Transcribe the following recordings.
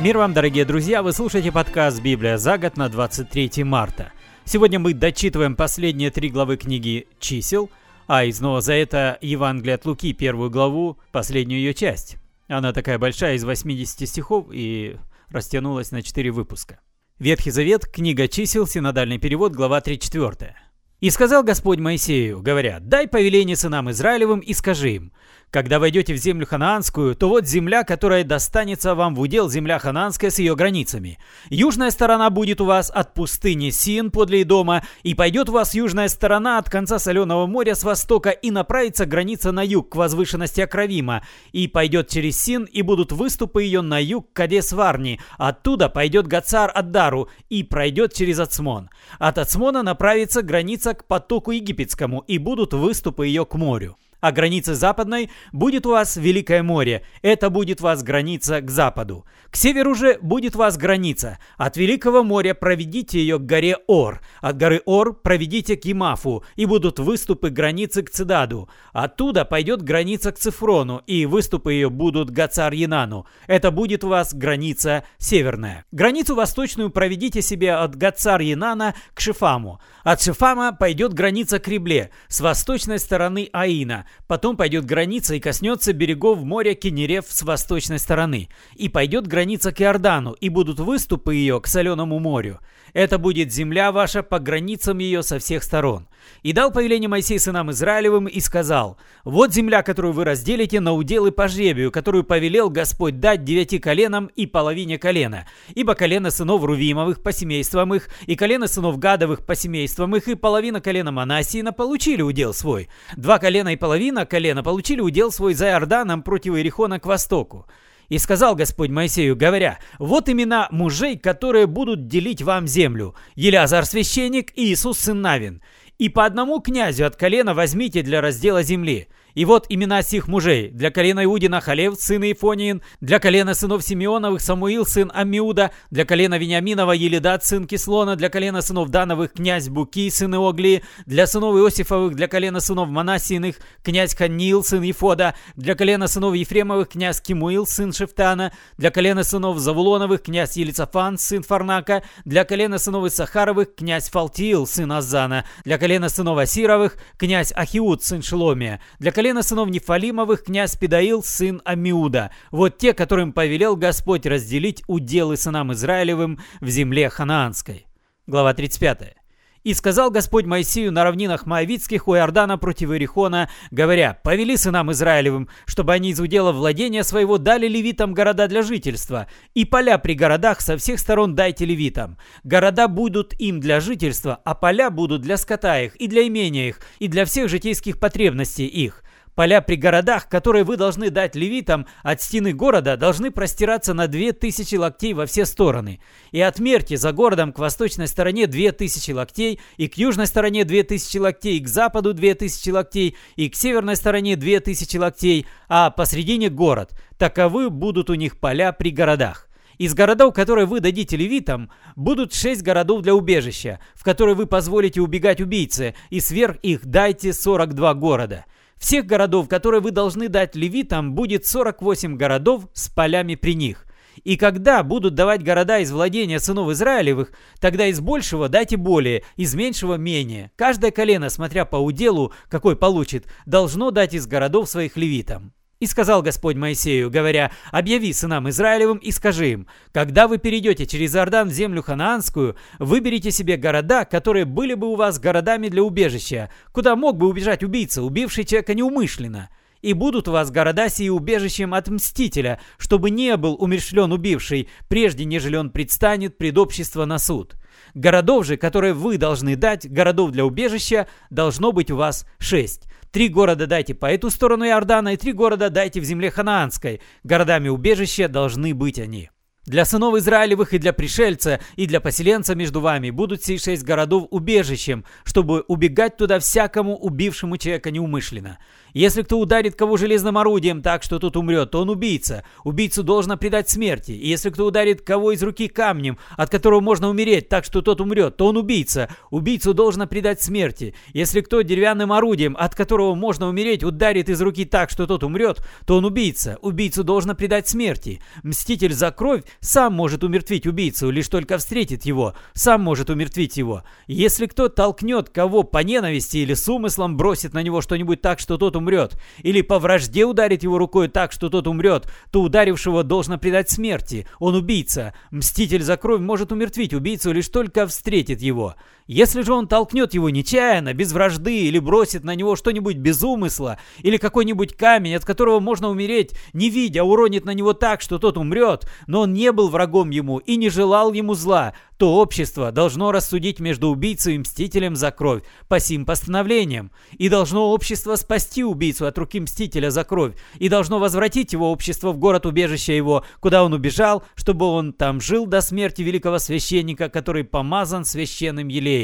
Мир вам, дорогие друзья! Вы слушаете подкаст «Библия за год» на 23 марта. Сегодня мы дочитываем последние три главы книги «Чисел», а из Нового Завета Евангелие от Луки, первую главу, последнюю ее часть. Она такая большая, из 80 стихов, и растянулась на 4 выпуска. Ветхий Завет, книга «Чисел», синодальный перевод, глава 3-4. «И сказал Господь Моисею, говоря, дай повеление сынам Израилевым и скажи им, когда войдете в землю ханаанскую, то вот земля, которая достанется вам в удел, земля ханаанская с ее границами. Южная сторона будет у вас от пустыни Син подле дома, и пойдет у вас южная сторона от конца Соленого моря с востока, и направится граница на юг к возвышенности Акравима, и пойдет через Син, и будут выступы ее на юг к Кадес-Варни. Оттуда пойдет Гацар Аддару, и пройдет через Ацмон. От Ацмона направится граница к потоку египетскому, и будут выступы ее к морю а границы западной будет у вас Великое море. Это будет у вас граница к западу. К северу же будет у вас граница. От Великого моря проведите ее к горе Ор. От горы Ор проведите к Имафу, и будут выступы границы к Цедаду. Оттуда пойдет граница к Цифрону, и выступы ее будут к Гацар-Янану. Это будет у вас граница северная. Границу восточную проведите себе от Гацар-Янана к Шифаму. От Шифама пойдет граница к Ребле, с восточной стороны Аина. Потом пойдет граница и коснется берегов моря Кенерев с восточной стороны. И пойдет граница к Иордану, и будут выступы ее к Соленому морю. Это будет земля ваша по границам ее со всех сторон. И дал повеление Моисей сынам Израилевым и сказал, «Вот земля, которую вы разделите на уделы по жребию, которую повелел Господь дать девяти коленам и половине колена. Ибо колено сынов Рувимовых по семействам их, и колено сынов Гадовых по семействам их, и половина колена Манасиина получили удел свой. Два колена и половина колена получили удел свой за Иорданом против Иерихона к востоку. И сказал Господь Моисею, говоря, вот имена мужей, которые будут делить вам землю. Елязар священник и Иисус сын Навин. И по одному князю от колена возьмите для раздела земли. И вот имена сих мужей. Для колена Иудина Халев, сын Ифониин. Для колена сынов Симеоновых Самуил, сын Амиуда. Для колена Вениаминова Елидат, сын Кислона. Для колена сынов Дановых князь Буки, сын Иоглии. Для сынов Иосифовых, для колена сынов Манасиных князь Ханил, сын Ефода. Для колена сынов Ефремовых князь Кимуил, сын Шефтана. Для колена сынов Завулоновых князь Елицафан, сын Фарнака. Для колена сынов Исахаровых князь Фалтиил, сын Азана. Для колена сынов Асировых князь Ахиуд, сын Шеломия. Для колена сынов Нефалимовых князь Педаил, сын Амиуда. Вот те, которым повелел Господь разделить уделы сынам Израилевым в земле ханаанской. Глава 35. «И сказал Господь Моисею на равнинах Моавицких у Иордана против Иерихона, говоря, «Повели сынам Израилевым, чтобы они из удела владения своего дали левитам города для жительства, и поля при городах со всех сторон дайте левитам. Города будут им для жительства, а поля будут для скота их, и для имения их, и для всех житейских потребностей их. Поля при городах, которые вы должны дать левитам от стены города, должны простираться на две тысячи локтей во все стороны. И отмерьте за городом к восточной стороне две тысячи локтей, и к южной стороне две тысячи локтей, и к западу две тысячи локтей, и к северной стороне две тысячи локтей, а посредине город. Таковы будут у них поля при городах. Из городов, которые вы дадите левитам, будут шесть городов для убежища, в которые вы позволите убегать убийце, и сверх их дайте 42 города. Всех городов, которые вы должны дать левитам, будет 48 городов с полями при них. И когда будут давать города из владения сынов Израилевых, тогда из большего дайте более, из меньшего менее. Каждое колено, смотря по уделу, какой получит, должно дать из городов своих левитам. И сказал Господь Моисею, говоря, «Объяви сынам Израилевым и скажи им, когда вы перейдете через Иордан в землю ханаанскую, выберите себе города, которые были бы у вас городами для убежища, куда мог бы убежать убийца, убивший человека неумышленно. И будут у вас города сии убежищем от мстителя, чтобы не был умершлен убивший, прежде нежели он предстанет пред общество на суд. Городов же, которые вы должны дать, городов для убежища, должно быть у вас шесть». Три города дайте по эту сторону Иордана, и три города дайте в земле ханаанской. Городами убежища должны быть они. Для сынов Израилевых и для пришельца, и для поселенца между вами будут сей шесть городов убежищем, чтобы убегать туда всякому убившему человека неумышленно. Если кто ударит кого железным орудием так, что тот умрет, то он убийца. Убийцу должно предать смерти. И если кто ударит кого из руки камнем, от которого можно умереть так, что тот умрет, то он убийца. Убийцу должно предать смерти. Если кто деревянным орудием, от которого можно умереть, ударит из руки так, что тот умрет, то он убийца. Убийцу должно предать смерти. Мститель за кровь сам может умертвить убийцу, лишь только встретит его. Сам может умертвить его. Если кто толкнет кого по ненависти или с умыслом бросит на него что-нибудь так, что тот умрет, или по вражде ударит его рукой так, что тот умрет, то ударившего должно предать смерти. Он убийца. Мститель за кровь может умертвить убийцу, лишь только встретит его. Если же он толкнет его нечаянно, без вражды, или бросит на него что-нибудь без умысла, или какой-нибудь камень, от которого можно умереть, не видя, уронит на него так, что тот умрет, но он не был врагом ему и не желал ему зла, то общество должно рассудить между убийцей и мстителем за кровь по сим постановлениям, и должно общество спасти убийцу от руки мстителя за кровь, и должно возвратить его общество в город убежища его, куда он убежал, чтобы он там жил до смерти великого священника, который помазан священным елеем.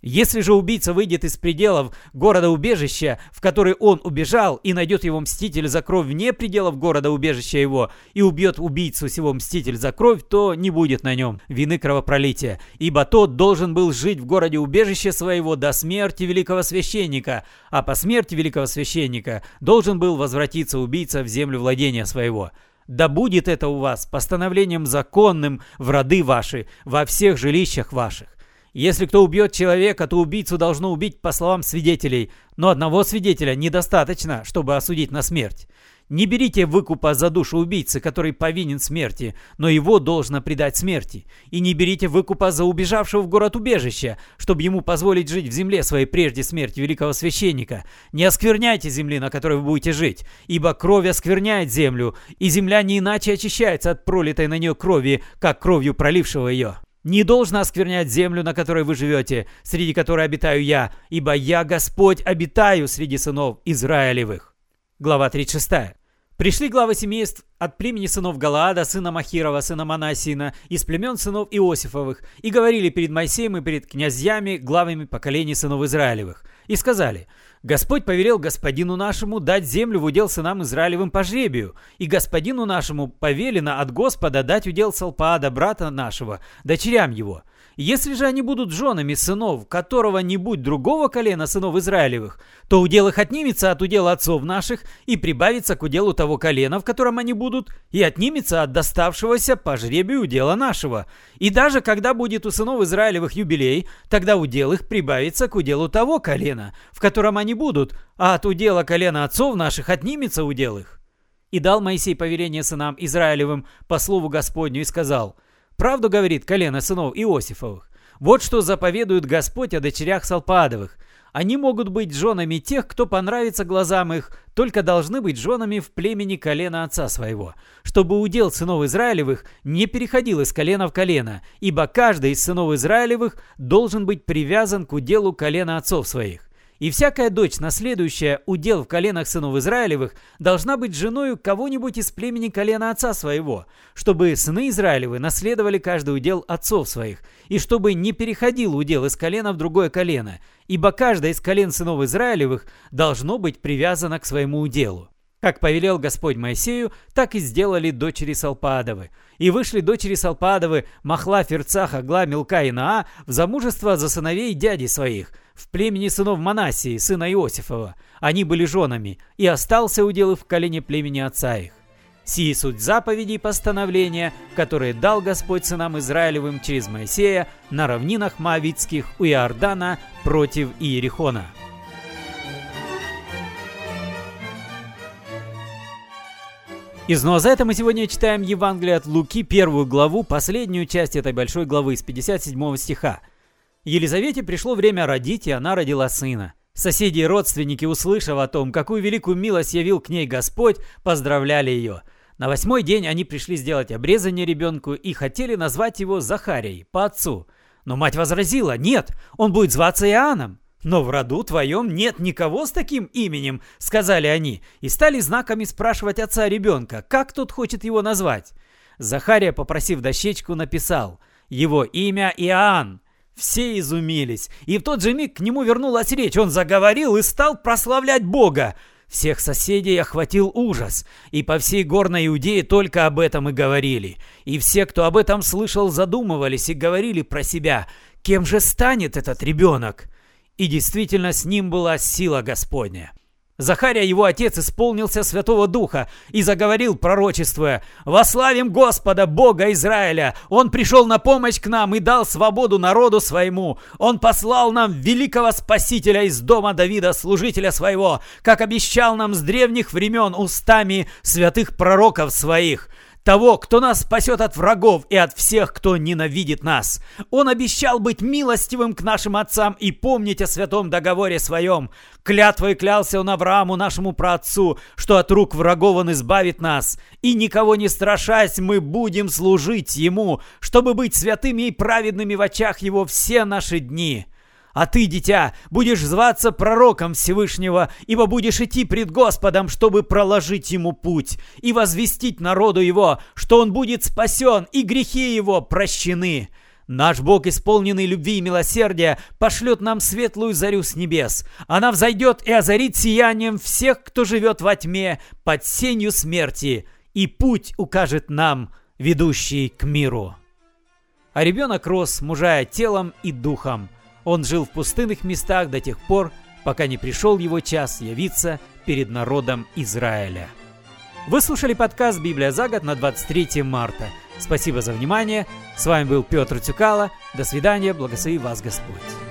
Если же убийца выйдет из пределов города-убежища, в который он убежал, и найдет его мститель за кровь вне пределов города-убежища его, и убьет убийцу сего мститель за кровь, то не будет на нем вины кровопролития, ибо тот должен был жить в городе-убежище своего до смерти великого священника, а по смерти великого священника должен был возвратиться убийца в землю владения своего. Да будет это у вас постановлением законным в роды ваши, во всех жилищах ваших. Если кто убьет человека, то убийцу должно убить по словам свидетелей, но одного свидетеля недостаточно, чтобы осудить на смерть. Не берите выкупа за душу убийцы, который повинен смерти, но его должно предать смерти. И не берите выкупа за убежавшего в город убежища, чтобы ему позволить жить в земле своей прежде смерти великого священника. Не оскверняйте земли, на которой вы будете жить, ибо кровь оскверняет землю, и земля не иначе очищается от пролитой на нее крови, как кровью пролившего ее не должно осквернять землю, на которой вы живете, среди которой обитаю я, ибо я, Господь, обитаю среди сынов Израилевых». Глава 36. Пришли главы семейств от племени сынов Галаада, сына Махирова, сына Манасина, из племен сынов Иосифовых, и говорили перед Моисеем и перед князьями, главами поколений сынов Израилевых, и сказали – Господь повелел господину нашему дать землю в удел сынам Израилевым по жребию, и господину нашему повелено от Господа дать удел Салпаада, брата нашего, дочерям его. Если же они будут женами сынов, которого не будь другого колена сынов Израилевых, то удел их отнимется от удела отцов наших и прибавится к уделу того колена, в котором они будут, и отнимется от доставшегося по жребию удела нашего. И даже когда будет у сынов Израилевых юбилей, тогда удел их прибавится к уделу того колена, в котором они будут, а от удела колена отцов наших отнимется удел их. И дал Моисей повеление сынам Израилевым по слову Господню и сказал – Правду говорит колено сынов Иосифовых. Вот что заповедует Господь о дочерях Салпадовых. Они могут быть женами тех, кто понравится глазам их, только должны быть женами в племени колена отца своего, чтобы удел сынов Израилевых не переходил из колена в колено, ибо каждый из сынов Израилевых должен быть привязан к уделу колена отцов своих. И всякая дочь, наследующая удел в коленах сынов Израилевых, должна быть женою кого-нибудь из племени колена отца своего, чтобы сыны Израилевы наследовали каждый удел отцов своих, и чтобы не переходил удел из колена в другое колено, ибо каждое из колен сынов Израилевых должно быть привязано к своему уделу. Как повелел Господь Моисею, так и сделали дочери Салпадовы. И вышли дочери Салпадовы, Махла, Ферцах, Агла, Милка и Наа в замужество за сыновей дяди своих – в племени сынов Манасии, сына Иосифова. Они были женами, и остался удел в колене племени отца их. Сии суть заповедей и постановления, которые дал Господь сынам Израилевым через Моисея на равнинах Моавитских у Иордана против Иерихона. Из Нуазета мы сегодня читаем Евангелие от Луки, первую главу, последнюю часть этой большой главы с 57 стиха. Елизавете пришло время родить, и она родила сына. Соседи и родственники, услышав о том, какую великую милость явил к ней Господь, поздравляли ее. На восьмой день они пришли сделать обрезание ребенку и хотели назвать его Захарией, по отцу. Но мать возразила, нет, он будет зваться Иоанном. «Но в роду твоем нет никого с таким именем», — сказали они, и стали знаками спрашивать отца ребенка, как тот хочет его назвать. Захария, попросив дощечку, написал «Его имя Иоанн». Все изумились, и в тот же миг к нему вернулась речь. Он заговорил и стал прославлять Бога. всех соседей охватил ужас, и по всей горной Иудее только об этом и говорили. И все, кто об этом слышал, задумывались и говорили про себя, кем же станет этот ребенок? И действительно с ним была сила Господня. Захария, его отец, исполнился Святого Духа и заговорил, пророчествуя, «Вославим Господа, Бога Израиля! Он пришел на помощь к нам и дал свободу народу своему. Он послал нам великого Спасителя из дома Давида, служителя своего, как обещал нам с древних времен устами святых пророков своих» того, кто нас спасет от врагов и от всех, кто ненавидит нас. Он обещал быть милостивым к нашим отцам и помнить о святом договоре своем. Клятвой клялся он Аврааму, нашему праотцу, что от рук врагов он избавит нас. И никого не страшась, мы будем служить ему, чтобы быть святыми и праведными в очах его все наши дни». А ты, дитя, будешь зваться пророком Всевышнего, ибо будешь идти пред Господом, чтобы проложить ему путь и возвестить народу его, что он будет спасен и грехи его прощены. Наш Бог, исполненный любви и милосердия, пошлет нам светлую зарю с небес. Она взойдет и озарит сиянием всех, кто живет во тьме, под сенью смерти, и путь укажет нам, ведущий к миру. А ребенок рос, мужая телом и духом – он жил в пустынных местах до тех пор, пока не пришел его час явиться перед народом Израиля. Вы слушали подкаст «Библия за год» на 23 марта. Спасибо за внимание. С вами был Петр Тюкало. До свидания. Благослови вас Господь.